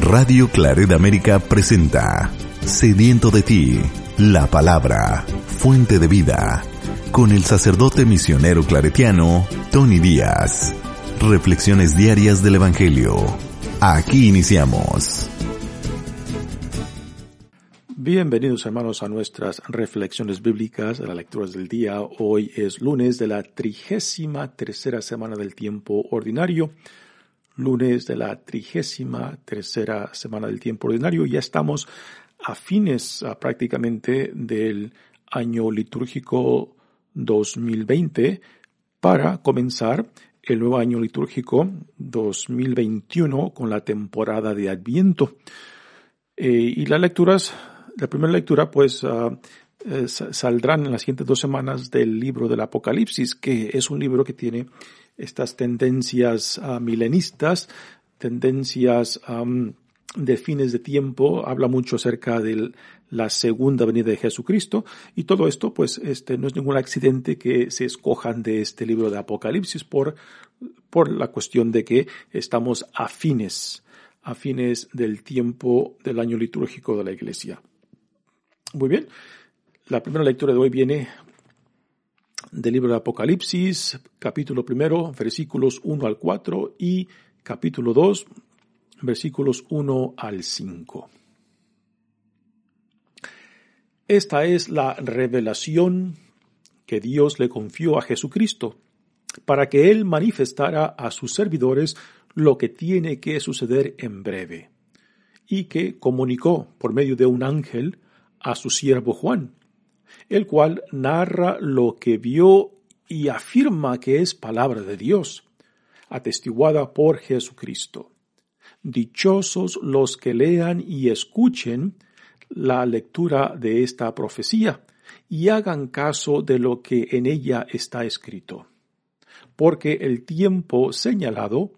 Radio Claret América presenta Sediento de ti, la palabra, fuente de vida, con el sacerdote misionero claretiano Tony Díaz. Reflexiones diarias del Evangelio. Aquí iniciamos. Bienvenidos hermanos a nuestras reflexiones bíblicas, a las lecturas del día. Hoy es lunes de la trigésima tercera semana del tiempo ordinario lunes de la trigésima tercera semana del tiempo ordinario. Ya estamos a fines prácticamente del año litúrgico 2020 para comenzar el nuevo año litúrgico 2021 con la temporada de Adviento. Eh, y las lecturas, la primera lectura pues ah, eh, saldrán en las siguientes dos semanas del libro del Apocalipsis, que es un libro que tiene estas tendencias ah, milenistas, tendencias de fines de tiempo, habla mucho acerca de la segunda venida de Jesucristo y todo esto pues este no es ningún accidente que se escojan de este libro de Apocalipsis por, por la cuestión de que estamos a fines, a fines del tiempo del año litúrgico de la iglesia. Muy bien. La primera lectura de hoy viene del libro de Apocalipsis, capítulo primero, versículos 1 al 4 y capítulo 2, versículos 1 al 5. Esta es la revelación que Dios le confió a Jesucristo, para que Él manifestara a sus servidores lo que tiene que suceder en breve, y que comunicó por medio de un ángel a su siervo Juan el cual narra lo que vio y afirma que es palabra de Dios, atestiguada por Jesucristo. Dichosos los que lean y escuchen la lectura de esta profecía y hagan caso de lo que en ella está escrito, porque el tiempo señalado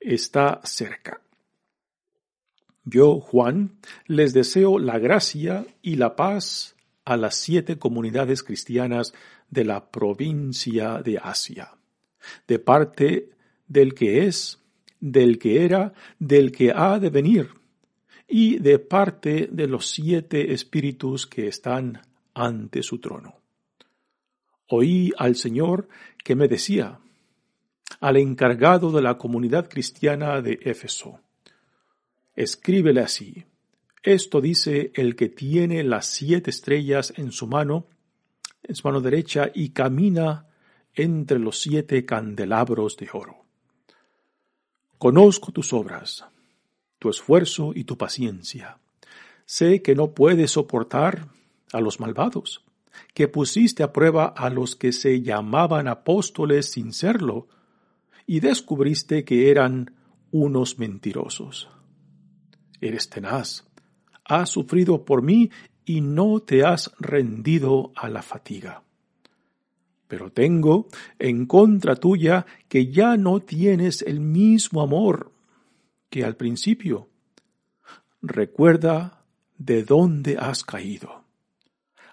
está cerca. Yo, Juan, les deseo la gracia y la paz a las siete comunidades cristianas de la provincia de Asia, de parte del que es, del que era, del que ha de venir, y de parte de los siete espíritus que están ante su trono. Oí al Señor que me decía, al encargado de la comunidad cristiana de Éfeso, escríbele así, esto dice el que tiene las siete estrellas en su mano, en su mano derecha, y camina entre los siete candelabros de oro. Conozco tus obras, tu esfuerzo y tu paciencia. Sé que no puedes soportar a los malvados, que pusiste a prueba a los que se llamaban apóstoles sin serlo, y descubriste que eran unos mentirosos. Eres tenaz has sufrido por mí y no te has rendido a la fatiga. Pero tengo en contra tuya que ya no tienes el mismo amor que al principio. Recuerda de dónde has caído.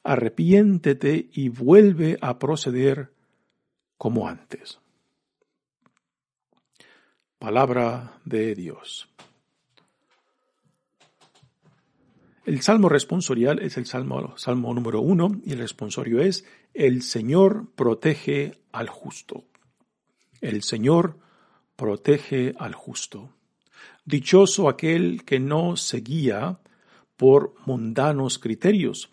Arrepiéntete y vuelve a proceder como antes. Palabra de Dios. El salmo responsorial es el salmo, número uno y el responsorio es El Señor protege al justo. El Señor protege al justo. Dichoso aquel que no se guía por mundanos criterios,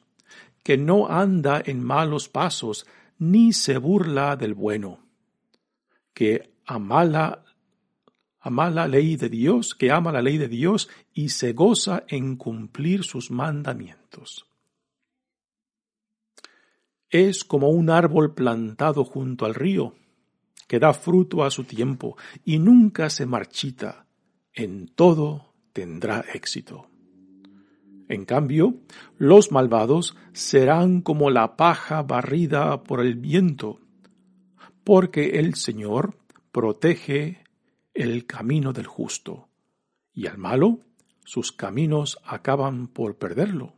que no anda en malos pasos, ni se burla del bueno, que amala ama la ley de Dios, que ama la ley de Dios y se goza en cumplir sus mandamientos. Es como un árbol plantado junto al río, que da fruto a su tiempo y nunca se marchita, en todo tendrá éxito. En cambio, los malvados serán como la paja barrida por el viento, porque el Señor protege el camino del justo, y al malo sus caminos acaban por perderlo.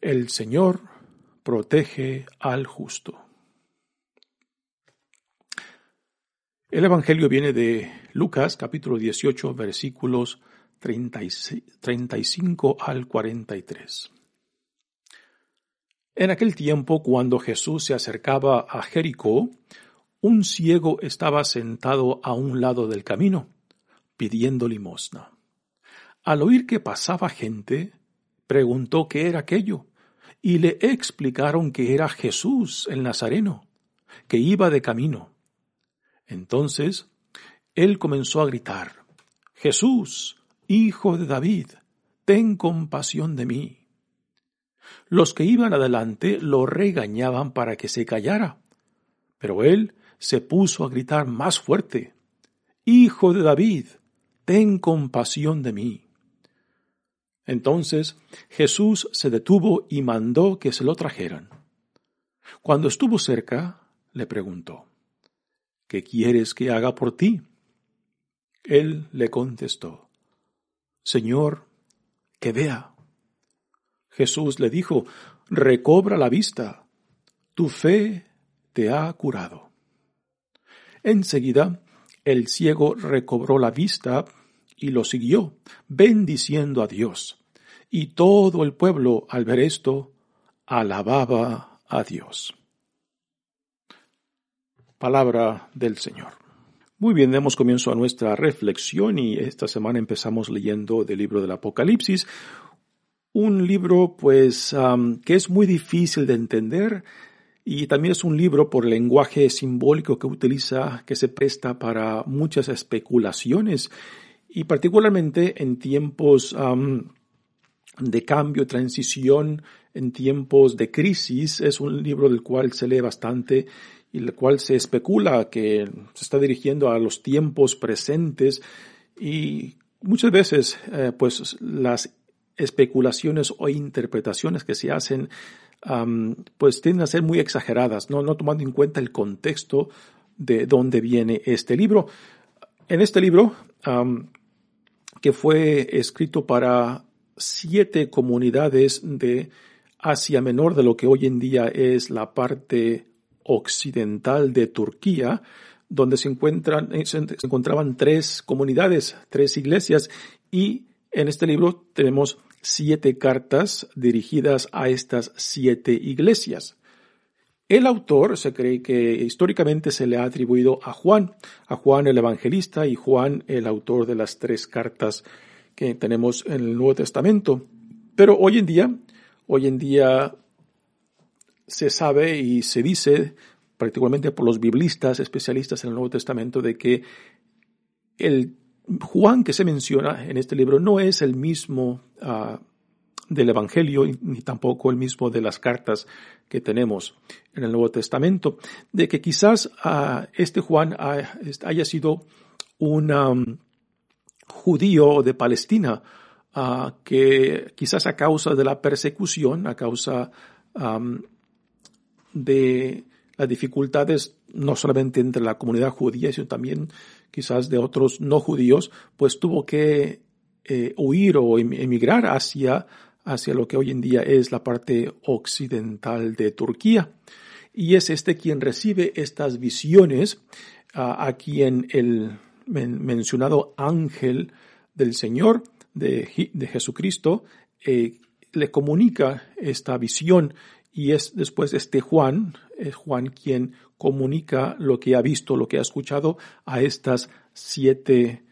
El Señor protege al justo. El Evangelio viene de Lucas capítulo 18 versículos 35 al 43. En aquel tiempo, cuando Jesús se acercaba a Jericó, un ciego estaba sentado a un lado del camino, pidiendo limosna. Al oír que pasaba gente, preguntó qué era aquello, y le explicaron que era Jesús el Nazareno, que iba de camino. Entonces él comenzó a gritar, Jesús, hijo de David, ten compasión de mí. Los que iban adelante lo regañaban para que se callara, pero él se puso a gritar más fuerte, Hijo de David, ten compasión de mí. Entonces Jesús se detuvo y mandó que se lo trajeran. Cuando estuvo cerca, le preguntó, ¿Qué quieres que haga por ti? Él le contestó, Señor, que vea. Jesús le dijo, recobra la vista, tu fe te ha curado. Enseguida, el ciego recobró la vista y lo siguió, bendiciendo a Dios. Y todo el pueblo, al ver esto, alababa a Dios. Palabra del Señor. Muy bien, demos comienzo a nuestra reflexión y esta semana empezamos leyendo del libro del Apocalipsis, un libro pues que es muy difícil de entender y también es un libro por lenguaje simbólico que utiliza que se presta para muchas especulaciones y particularmente en tiempos de cambio, transición, en tiempos de crisis, es un libro del cual se lee bastante y el cual se especula que se está dirigiendo a los tiempos presentes y muchas veces eh, pues las especulaciones o interpretaciones que se hacen pues tienden a ser muy exageradas, ¿no? no tomando en cuenta el contexto de dónde viene este libro. En este libro, que fue escrito para siete comunidades de Asia Menor, de lo que hoy en día es la parte occidental de Turquía, donde se, encuentran, eh, se encontraban tres comunidades, tres iglesias, y en este libro tenemos siete cartas dirigidas a estas siete iglesias. El autor se cree que históricamente se le ha atribuido a Juan, a Juan el evangelista y Juan el autor de las tres cartas que tenemos en el Nuevo Testamento. Pero hoy en día, hoy en día se sabe y se dice, particularmente por los biblistas especialistas en el Nuevo Testamento, de que el Juan que se menciona en este libro no es el mismo ah, del Evangelio ni tampoco el mismo de las cartas que tenemos en el Nuevo Testamento, de que quizás uh, este Juan haya sido un judío de Palestina, uh, que quizás a causa de la persecución, a causa de las dificultades no solamente entre la comunidad judía, sino también quizás de otros no judíos, pues tuvo que eh, huir o em-, emigrar hacia, hacia lo que hoy en día es la parte occidental de Turquía. Y es este quien recibe estas visiones, a quien el mencionado ángel del Señor, de, de Jesucristo, eh, le comunica esta visión y es después este Juan, es Juan quien comunica lo que ha visto, lo que ha escuchado a estas siete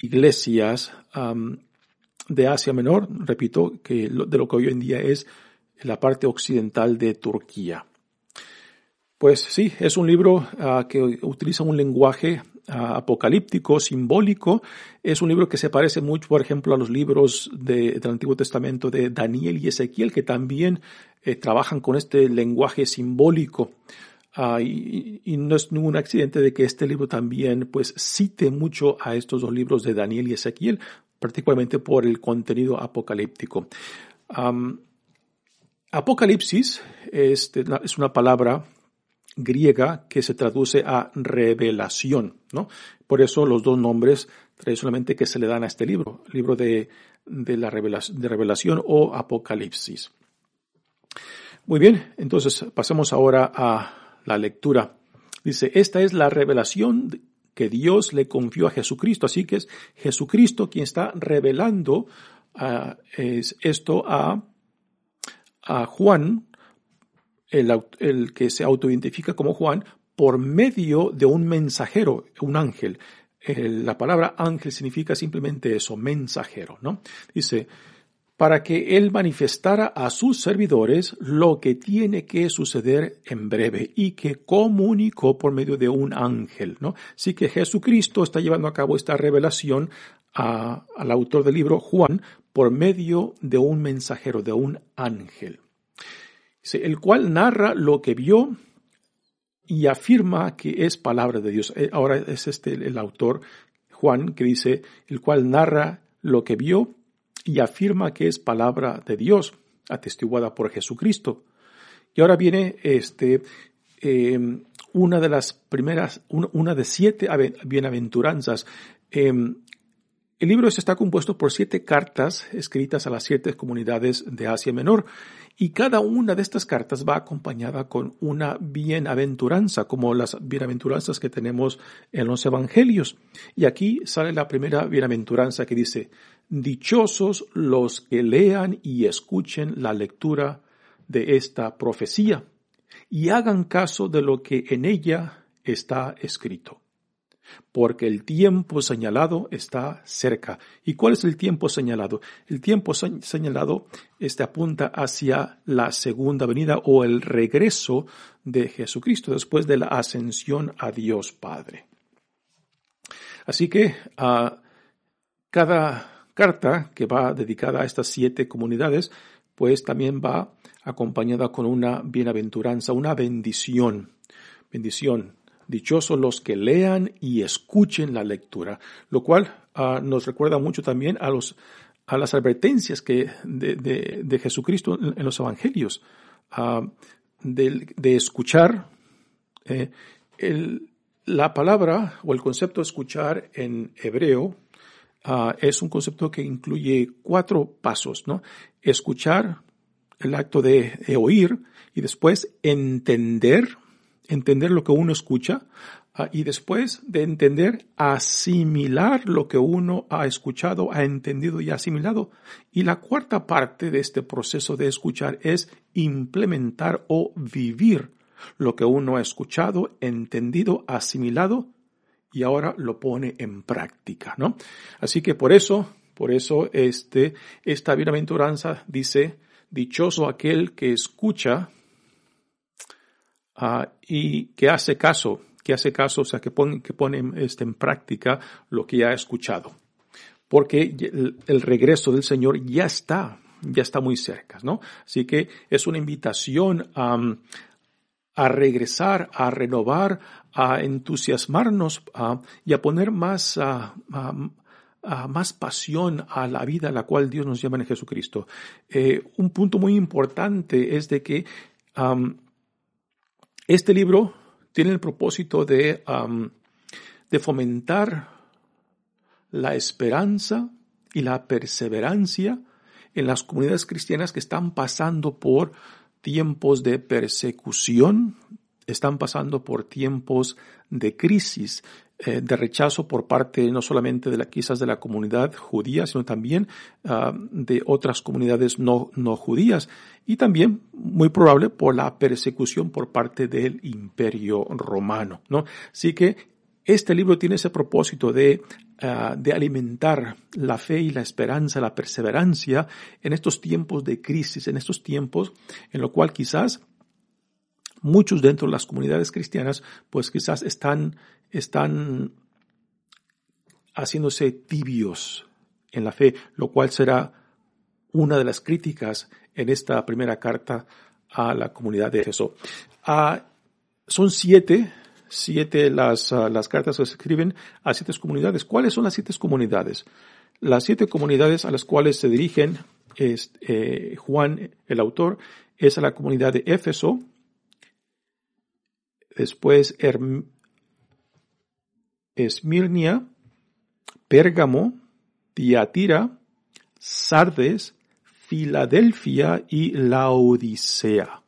iglesias de Asia Menor, repito, que de lo que hoy en día es la parte occidental de Turquía. Pues sí, es un libro ah, que utiliza un lenguaje ah, apocalíptico, simbólico. Es un libro que se parece mucho, por ejemplo, a los libros del Antiguo Testamento de Daniel y Ezequiel, que también eh, trabajan con este lenguaje simbólico. Ah, y, no es ningún accidente de que este libro también pues cite mucho a estos dos libros de Daniel y Ezequiel, particularmente por el contenido apocalíptico. Apocalipsis es, es una palabra griega que se traduce a revelación, ¿no? Por eso los dos nombres tradicionalmente que se le dan a este libro, libro de, de la revelación, de revelación o Apocalipsis. Muy bien, entonces pasemos ahora a la lectura. Dice, esta es la revelación que Dios le confió a Jesucristo. Así que es Jesucristo quien está revelando uh, es esto a, Juan, el, el, que se autoidentifica como Juan, por medio de un mensajero, un ángel. la palabra ángel significa simplemente eso, mensajero, ¿no? Dice, para que él manifestara a sus servidores lo que tiene que suceder en breve y que comunicó por medio de un ángel, ¿no? Así que Jesucristo está llevando a cabo esta revelación al autor del libro, Juan, por medio de un mensajero, de un ángel, el cual narra lo que vio y afirma que es palabra de Dios. Eh, ahora es este el autor, Juan, que dice, el cual narra lo que vio y afirma que es palabra de Dios, atestiguada por Jesucristo. Y ahora viene este, em, una de las primeras, una de siete bienaventuranzas. Em, el libro está compuesto por siete cartas escritas a las siete comunidades de Asia Menor y cada una de estas cartas va acompañada con una bienaventuranza, como las bienaventuranzas que tenemos en los evangelios. Y aquí sale la primera bienaventuranza que dice, Dichosos los que lean y escuchen la lectura de esta profecía y hagan caso de lo que en ella está escrito. Porque el tiempo señalado está cerca. ¿Y cuál es el tiempo señalado? El tiempo señalado este apunta hacia la segunda venida o el regreso de Jesucristo después de la ascensión a Dios Padre. Así que ah, cada carta, que va dedicada a estas siete comunidades, pues también va acompañada con una bienaventuranza, una bendición. Bendición. Dichosos los que lean y escuchen la lectura, lo cual ah, nos recuerda mucho también a, los, a las advertencias que de, Jesucristo en, los evangelios, ah, de, escuchar. Eh, la palabra o el concepto de escuchar en hebreo Ah, es un concepto que incluye cuatro pasos, ¿no? Escuchar, el acto de, oír y después entender, entender lo que uno escucha ah, y después de entender, asimilar lo que uno ha escuchado, ha entendido y asimilado. Y la cuarta parte de este proceso de escuchar es implementar o vivir lo que uno ha escuchado, entendido, asimilado y ahora lo pone en práctica, ¿no? Así que por eso, por eso este, esta bienaventuranza dice, dichoso aquel que escucha ah, y que hace caso, que hace caso, o sea, que pone, que pone este, en práctica lo que ya ha escuchado. Porque el, regreso del Señor ya está, ya está muy cerca, ¿no? Así que es una invitación a, a regresar, a renovar, a entusiasmarnos y a poner más, más pasión a la vida a la cual Dios nos llama en Jesucristo. Eh, un punto muy importante es de que este libro tiene el propósito de, fomentar la esperanza y la perseverancia en las comunidades cristianas que están pasando por tiempos de persecución, están pasando por tiempos de crisis, eh, de rechazo por parte no solamente de la, quizás de la comunidad judía, sino también ah, de otras comunidades no, no judías y también muy probable por la persecución por parte del imperio romano, ¿no? Así que este libro tiene ese propósito de Ah, de alimentar la fe y la esperanza, la perseverancia en estos tiempos de crisis, en estos tiempos en lo cual quizás muchos dentro de las comunidades cristianas, pues quizás están, están haciéndose tibios en la fe, lo cual será una de las críticas en esta primera carta a la comunidad de Jesús. Ah, son siete, siete las, ah, las cartas que se escriben a siete comunidades. ¿Cuáles son las siete comunidades? Las siete comunidades a las cuales se dirigen es, eh, Juan, el autor, es a la comunidad de Éfeso, después Esmirnia, Pérgamo, Tiatira, Sardes, Filadelfia y Laodicea.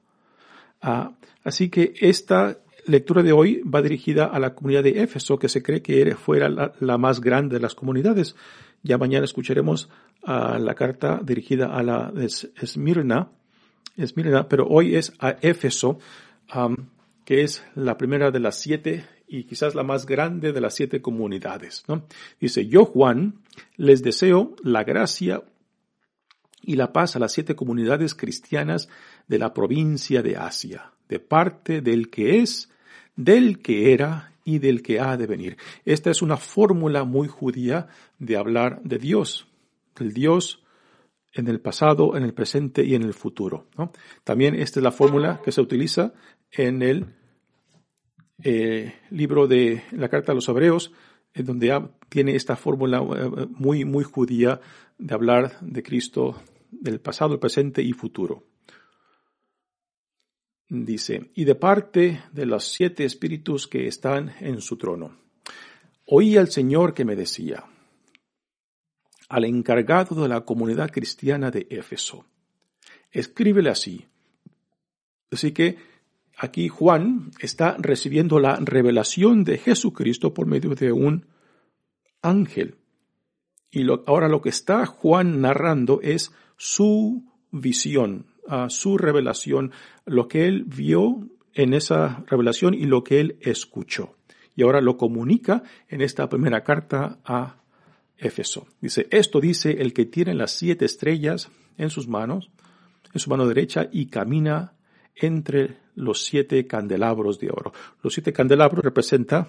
Ah, así que esta lectura de hoy va dirigida a la comunidad de Éfeso, que se cree que fuera la, más grande de las comunidades. Ya mañana escucharemos a la carta dirigida a la de Esmirna, Esmirna, pero hoy es a Éfeso, que es la primera de las siete y quizás la más grande de las siete comunidades. ¿no? Dice, yo Juan les deseo la gracia y la paz a las siete comunidades cristianas de la provincia de Asia, de parte del que es, del que era y del que ha de venir. Esta es una fórmula muy judía de hablar de Dios, el Dios en el pasado, en el presente y en el futuro. ¿no? También esta es la fórmula que se utiliza en el eh, libro de la Carta a los Hebreos, en donde tiene esta fórmula eh, muy, muy judía de hablar de Cristo del pasado, presente y futuro. Dice, y de parte de los siete espíritus que están en su trono, oí al Señor que me decía, al encargado de la comunidad cristiana de Éfeso, escríbele así. Así que aquí Juan está recibiendo la revelación de Jesucristo por medio de un ángel. Y ahora lo que está Juan narrando es su visión, su revelación, lo que él vio en esa revelación y lo que él escuchó. Y ahora lo comunica en esta primera carta a Éfeso. Dice, esto dice el que tiene las siete estrellas en sus manos, en su mano derecha, y camina entre los siete candelabros de oro. Los siete candelabros representan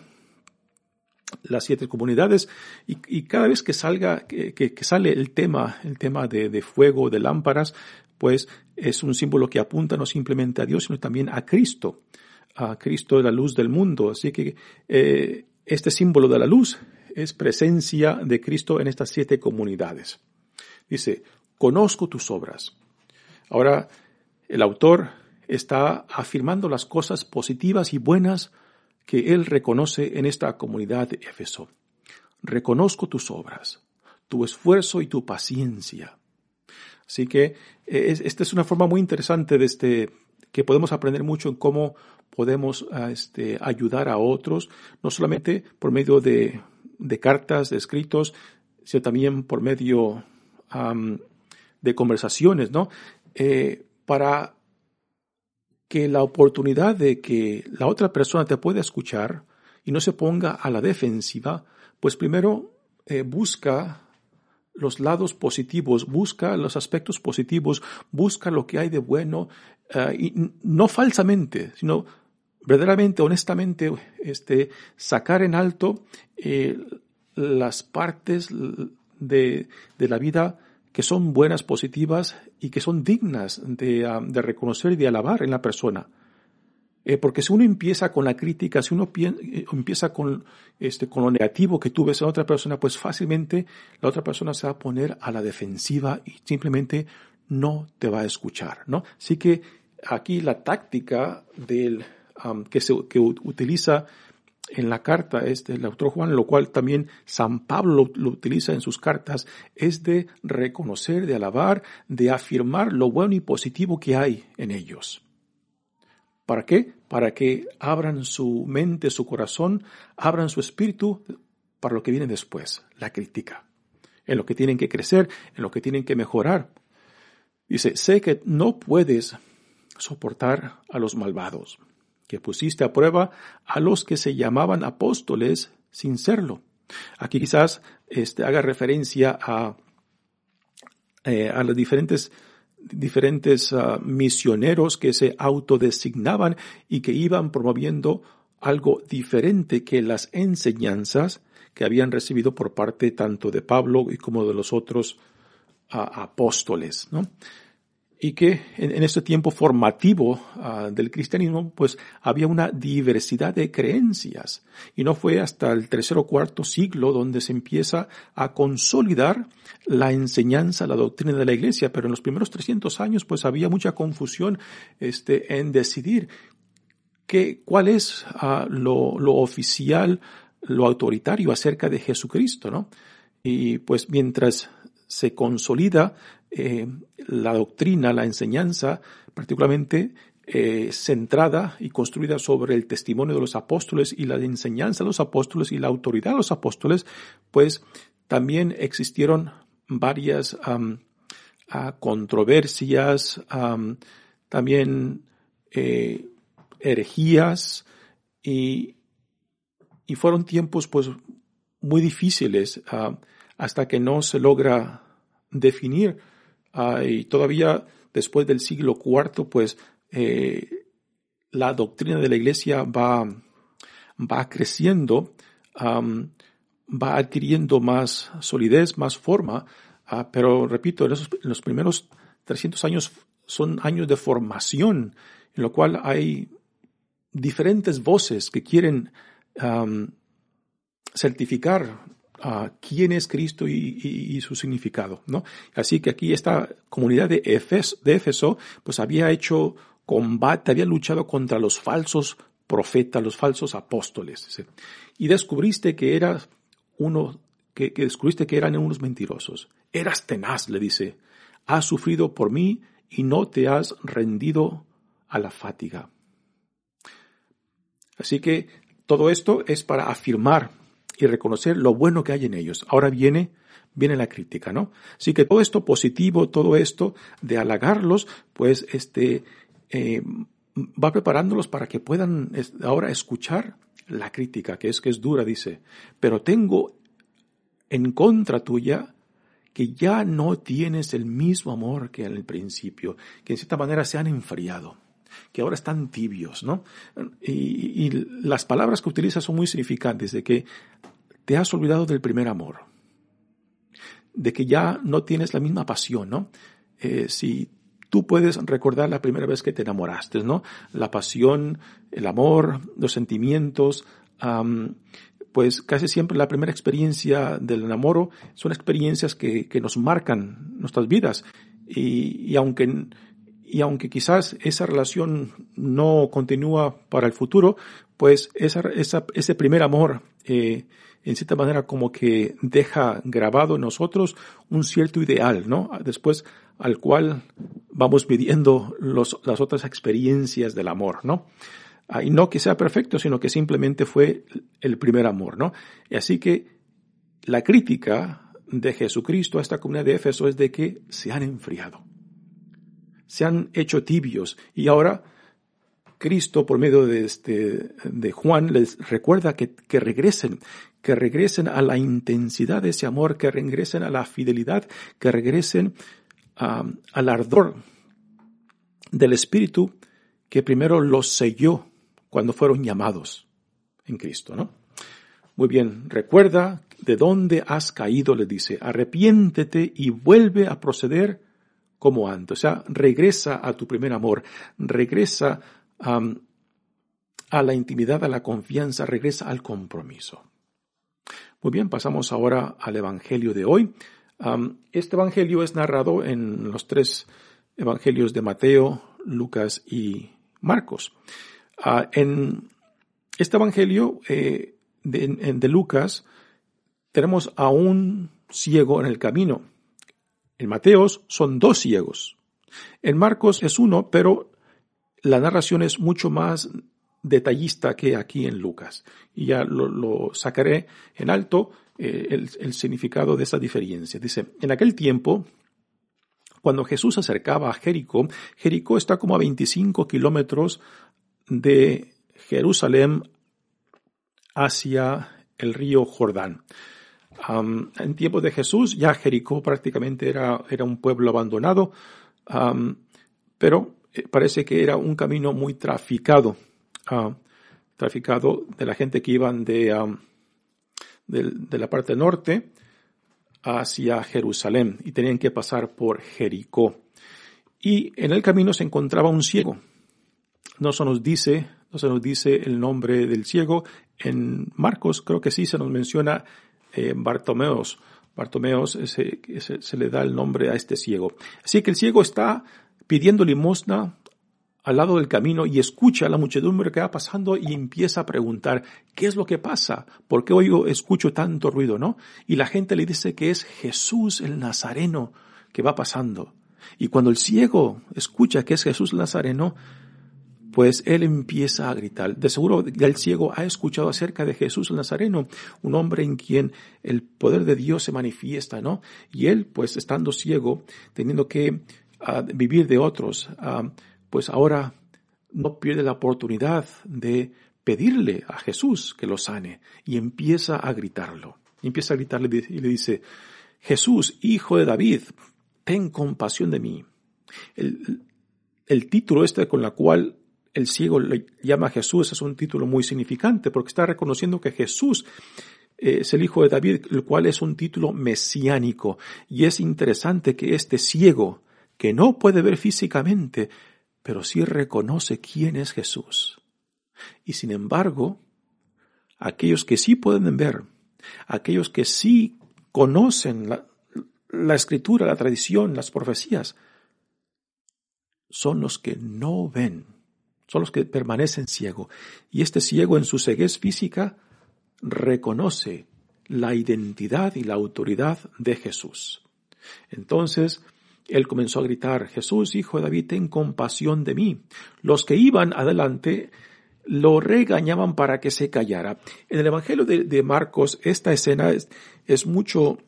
las siete comunidades y, cada vez que salga, que, sale el tema, el tema de, fuego, de lámparas, pues es un símbolo que apunta no simplemente a Dios, sino también a Cristo, a Cristo de la luz del mundo. Así que eh, este símbolo de la luz es presencia de Cristo en estas siete comunidades. Dice, conozco tus obras. Ahora, el autor está afirmando las cosas positivas y buenas que él reconoce en esta comunidad de Éfeso. Reconozco tus obras, tu esfuerzo y tu paciencia. Así que esta es una forma muy interesante de este, que podemos aprender mucho en cómo podemos ah, este, ayudar a otros, no solamente por medio de, cartas, de escritos, sino también por medio de conversaciones, ¿no? Eh, para que la oportunidad de que la otra persona te pueda escuchar y no se ponga a la defensiva, pues primero eh, busca los lados positivos, busca los aspectos positivos, busca lo que hay de bueno, eh, y no falsamente, sino verdaderamente, honestamente, este, sacar en alto eh, las partes de, de la vida que son buenas, positivas y que son dignas de, ah, de reconocer y de alabar en la persona. Eh, porque si uno empieza con la crítica, si uno eh, empieza con, este, lo negativo que tú ves en otra persona, pues fácilmente la otra persona se va a poner a la defensiva y simplemente no te va a escuchar, ¿no? Así que aquí la táctica del, que se que utiliza en la carta este, el autor Juan, lo cual también San Pablo lo, utiliza en sus cartas, es de reconocer, de alabar, de afirmar lo bueno y positivo que hay en ellos. ¿Para qué? Para que abran su mente, su corazón, abran su espíritu para lo que viene después, la crítica, en lo que tienen que crecer, en lo que tienen que mejorar. Dice, sé que no puedes soportar a los malvados que pusiste a prueba a los que se llamaban apóstoles sin serlo. Aquí quizás este, haga referencia a, eh, a los diferentes diferentes ah, misioneros que se autodesignaban y que iban promoviendo algo diferente que las enseñanzas que habían recibido por parte tanto de Pablo y como de los otros ah, apóstoles. ¿no? Y que en, este tiempo formativo ah, del cristianismo, pues había una diversidad de creencias. Y no fue hasta el tercer o cuarto siglo donde se empieza a consolidar la enseñanza, la doctrina de la iglesia. Pero en los primeros 300 años, pues había mucha confusión este, en decidir qué, cuál es ah, lo, lo oficial, lo autoritario acerca de Jesucristo, ¿no? Y pues mientras se consolida eh, la doctrina, la enseñanza, particularmente eh, centrada y construida sobre el testimonio de los apóstoles y la enseñanza de los apóstoles y la autoridad de los apóstoles, pues también existieron varias controversias, también eh, herejías y, y, fueron tiempos pues muy difíciles hasta que no se logra definir. Ah, y todavía después del siglo IV, pues eh, la doctrina de la iglesia va, va creciendo, va adquiriendo más solidez, más forma, ah, pero repito, en, los primeros 300 años son años de formación, en lo cual hay diferentes voces que quieren certificar quién es Cristo y, su significado, ¿no? Así que aquí esta comunidad de, de Éfeso, pues había hecho combate, había luchado contra los falsos profetas, los falsos apóstoles. Y descubriste que uno, que descubriste que eran unos mentirosos. Eras tenaz, le dice. Has sufrido por mí y no te has rendido a la fatiga. Así que todo esto es para afirmar y reconocer lo bueno que hay en ellos. Ahora viene, viene la crítica, ¿no? Así que todo esto positivo, todo esto de halagarlos, pues este, eh, va preparándolos para que puedan ahora escuchar la crítica, que es que es dura, dice, pero tengo en contra tuya que ya no tienes el mismo amor que en el principio, que en cierta manera se han enfriado que ahora están tibios, ¿no? Y, y, las palabras que utiliza son muy significantes, de que te has olvidado del primer amor, de que ya no tienes la misma pasión, ¿no? Eh, si tú puedes recordar la primera vez que te enamoraste, ¿no? La pasión, el amor, los sentimientos, pues casi siempre la primera experiencia del enamoro son experiencias que, nos marcan nuestras vidas. Y, aunque, y aunque quizás esa relación no continúa para el futuro, pues ese primer amor eh, en cierta manera como que deja grabado en nosotros un cierto ideal, ¿no? Después al cual vamos midiendo los, las otras experiencias del amor, ¿no? Ah, y no que sea perfecto, sino que simplemente fue el primer amor, ¿no? Y así que la crítica de Jesucristo a esta comunidad de Éfeso es de que se han enfriado, se han hecho tibios y ahora Cristo, por medio de, este, de Juan, les recuerda que, que regresen, que regresen a la intensidad de ese amor, que regresen a la fidelidad, que regresen al ardor del Espíritu que primero los selló cuando fueron llamados en Cristo, ¿no? Muy bien, recuerda de dónde has caído, le dice, arrepiéntete y vuelve a proceder como antes. O sea, regresa a tu primer amor, regresa a la intimidad, a la confianza, regresa al compromiso. Muy bien, pasamos ahora al Evangelio de hoy. este Evangelio es narrado en los tres Evangelios de Mateo, Lucas y Marcos. Ah, en este Evangelio eh, de, de Lucas tenemos a un ciego en el camino. En Mateos son dos ciegos. En Marcos es uno, pero la narración es mucho más detallista que aquí en Lucas. Y ya lo, sacaré en alto eh, el, significado de esa diferencia. Dice, en aquel tiempo, cuando Jesús se acercaba a Jericó, Jericó está como a 25 kilómetros de Jerusalén hacia el río Jordán. en tiempos de Jesús ya Jericó prácticamente era, era un pueblo abandonado, pero eh, parece que era un camino muy traficado, traficado de la gente que iban de, um, de, la parte norte hacia Jerusalén y tenían que pasar por Jericó. Y en el camino se encontraba un ciego. No se nos dice, no se nos dice el nombre del ciego. En Marcos creo que sí se nos menciona eh, Bartomeos. Bartomeos se, se le da el nombre a este ciego. Así que el ciego está pidiendo limosna al lado del camino y escucha a la muchedumbre que va pasando y empieza a preguntar, ¿qué es lo que pasa? ¿Por qué oigo, escucho tanto ruido, no? Y la gente le dice que es Jesús el Nazareno que va pasando. Y cuando el ciego escucha que es Jesús el Nazareno, pues él empieza a gritar. De seguro el ciego ha escuchado acerca de Jesús el Nazareno, un hombre en quien el poder de Dios se manifiesta, ¿no? Y él, pues estando ciego, teniendo que ah, vivir de otros, ah, pues ahora no pierde la oportunidad de pedirle a Jesús que lo sane y empieza a gritarlo. Y empieza a gritarle y le dice, Jesús, hijo de David, ten compasión de mí. El, el título este con la cual el ciego le llama a Jesús es un título muy significante porque está reconociendo que Jesús es el hijo de David, el cual es un título mesiánico. Y es interesante que este ciego, que no puede ver físicamente, pero sí reconoce quién es Jesús. Y sin embargo, aquellos que sí pueden ver, aquellos que sí conocen la, escritura, la tradición, las profecías, son los que no ven, son los que permanecen ciego. Y este ciego en su ceguez física reconoce la identidad y la autoridad de Jesús. Entonces, él comenzó a gritar, Jesús, hijo de David, ten compasión de mí. Los que iban adelante lo regañaban para que se callara. En el Evangelio de, Marcos, esta escena es, mucho,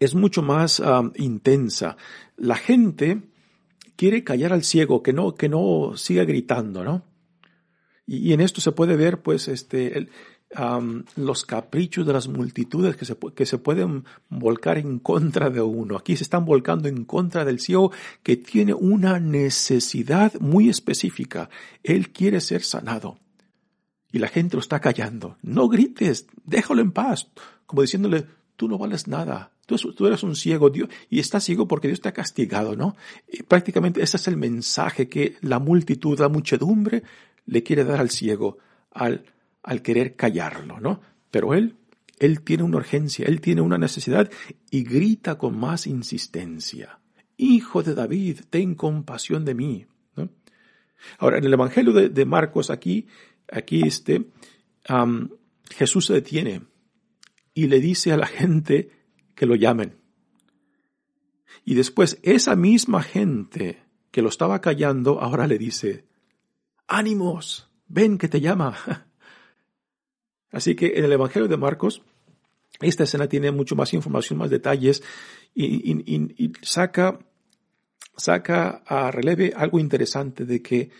es mucho más intensa. La gente quiere callar al ciego, que no, que no siga gritando, ¿no? Y, y en esto se puede ver, pues, este, el, los caprichos de las multitudes que se, que se pueden volcar en contra de uno. Aquí se están volcando en contra del ciego que tiene una necesidad muy específica. Él quiere ser sanado. Y la gente lo está callando. No grites, déjalo en paz. Como diciéndole, tú no vales nada. Tú, tú, eres un ciego, Dios, y estás ciego porque Dios te ha castigado, ¿no? Y prácticamente ese es el mensaje que la multitud, la muchedumbre, le quiere dar al ciego, al al querer callarlo, ¿no? Pero él, él tiene una urgencia, él tiene una necesidad y grita con más insistencia. Hijo de David, ten compasión de mí. ¿no? Ahora, en el Evangelio de, Marcos, aquí, aquí este, Jesús se detiene y le dice a la gente que lo llamen. Y después esa misma gente que lo estaba callando, ahora le dice, ánimos, ven que te llama. Así que en el Evangelio de Marcos, esta escena tiene mucho más información, más detalles y, saca, saca a releve algo interesante de que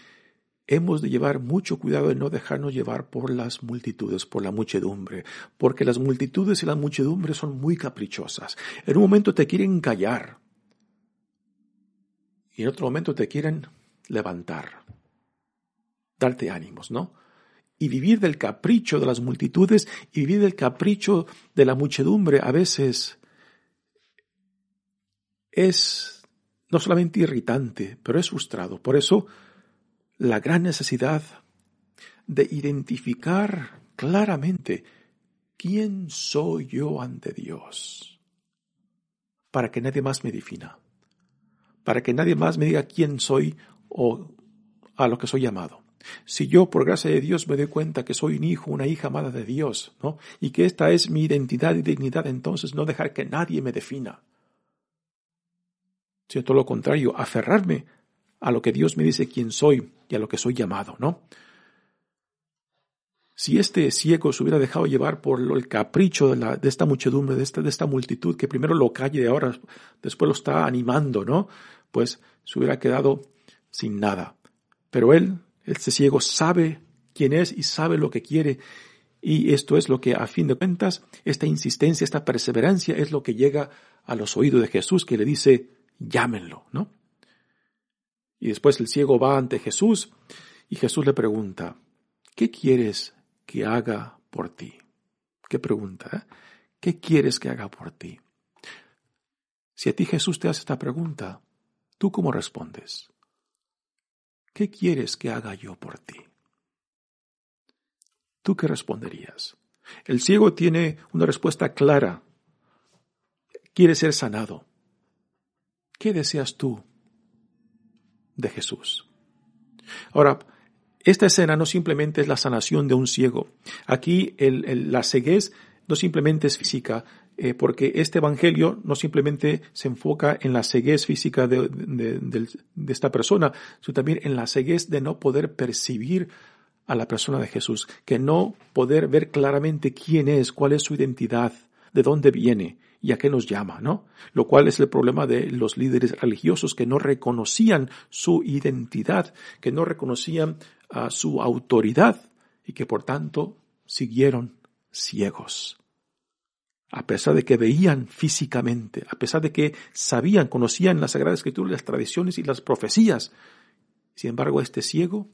hemos de llevar mucho cuidado de no dejarnos llevar por las multitudes, por la muchedumbre, porque las multitudes y las muchedumbres son muy caprichosas. En un momento te quieren callar y en otro momento te quieren levantar, darte ánimos, ¿no? Y vivir del capricho de las multitudes y vivir del capricho de la muchedumbre a veces es no solamente irritante, pero es frustrado. Por eso, la gran necesidad de identificar claramente quién soy yo ante Dios, para que nadie más me defina, para que nadie más me diga quién soy o a lo que soy llamado. Si yo, por gracia de Dios, me doy cuenta que soy un hijo, una hija amada de Dios, ¿no? Y que esta es mi identidad y dignidad, entonces no dejar que nadie me defina. Sino todo lo contrario, aferrarme a lo que Dios me dice quién soy y a lo que soy llamado, ¿no? Si este ciego se hubiera dejado llevar por el capricho de, la, esta muchedumbre, de esta, de esta multitud, que primero lo calle y ahora después lo está animando, ¿no? Pues se hubiera quedado sin nada. Pero él este ciego sabe quién es y sabe lo que quiere. Y esto es lo que, a fin de cuentas, esta insistencia, esta perseverancia es lo que llega a los oídos de Jesús, que le dice, llámenlo, ¿no? Y después el ciego va ante Jesús y Jesús le pregunta, ¿qué quieres que haga por ti? ¿Qué pregunta? Eh? ¿Qué quieres que haga por ti? Si a ti Jesús te hace esta pregunta, ¿Tú cómo respondes? ¿Qué quieres que haga yo por ti? ¿Tú qué responderías? El ciego tiene una respuesta clara. Quiere ser sanado. ¿Qué deseas tú de Jesús? Ahora, esta escena no simplemente es la sanación de un ciego. Aquí la ceguez no simplemente es física, eh, porque este evangelio no simplemente se enfoca en la ceguez física de, esta persona, sino también en la ceguez de no poder percibir a la persona de Jesús, que no poder ver claramente quién es, cuál es su identidad, de dónde viene y a qué nos llama, ¿no? Lo cual es el problema de los líderes religiosos que no reconocían su identidad, que no reconocían a su autoridad y que por tanto siguieron ciegos. A pesar de que veían físicamente, a pesar de que sabían, conocían la Sagrada Escritura, las tradiciones y las profecías, sin embargo este ciego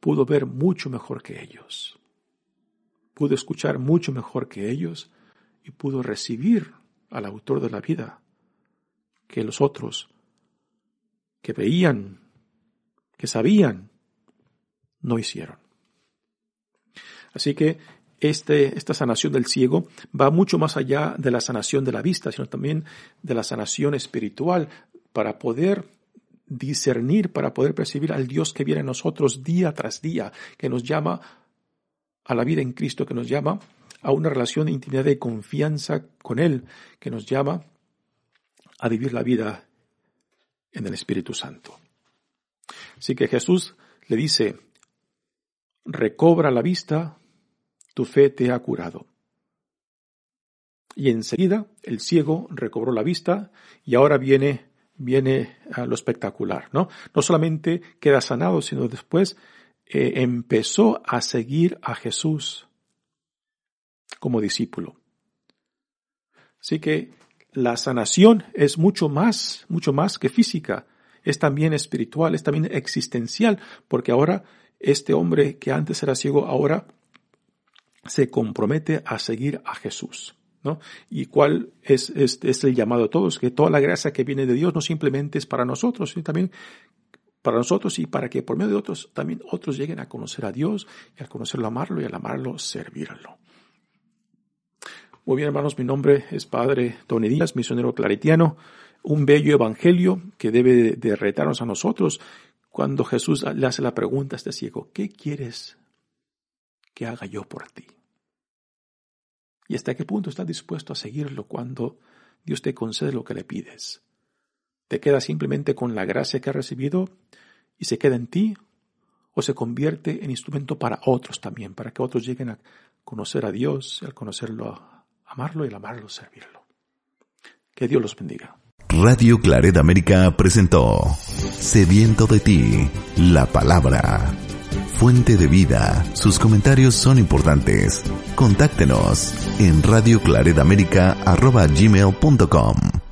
pudo ver mucho mejor que ellos, pudo escuchar mucho mejor que ellos y pudo recibir al autor de la vida que los otros que veían, que sabían, no hicieron. Así que este, esta sanación del ciego va mucho más allá de la sanación de la vista, sino también de la sanación espiritual para poder discernir, para poder percibir al Dios que viene a nosotros día tras día, que nos llama a la vida en Cristo, que nos llama a una relación de intimidad y confianza con Él, que nos llama a vivir la vida en el Espíritu Santo. Así que Jesús le dice, recobra la vista, tu fe te ha curado. Y enseguida el ciego recobró la vista y ahora viene, viene a lo espectacular, ¿no? No solamente queda sanado, sino después eh, empezó a seguir a Jesús como discípulo. Así que la sanación es mucho más, mucho más que física, es también espiritual, es también existencial, porque ahora este hombre que antes era ciego, ahora se compromete a seguir a Jesús. ¿no? ¿Y cuál es, es, es, el llamado a todos? Que toda la gracia que viene de Dios no simplemente es para nosotros, sino también para nosotros y para que por medio de otros también otros lleguen a conocer a Dios y al conocerlo amarlo y al amarlo servirlo. Muy bien, hermanos, mi nombre es Padre Tony Díaz, misionero claretiano, un bello evangelio que debe de retarnos a nosotros cuando Jesús le hace la pregunta a este ciego, ¿qué quieres que haga yo por ti? ¿Y hasta qué punto estás dispuesto a seguirlo cuando Dios te concede lo que le pides? ¿Te queda simplemente con la gracia que has recibido y se queda en ti? ¿O se convierte en instrumento para otros también, para que otros lleguen a conocer a Dios, al conocerlo amarlo y el amarlo, servirlo. Que Dios los bendiga. Radio Claret América presentó Sediento de ti, la palabra. Fuente de vida, sus comentarios son importantes. Contáctenos en radioclaredamerica.gmail.com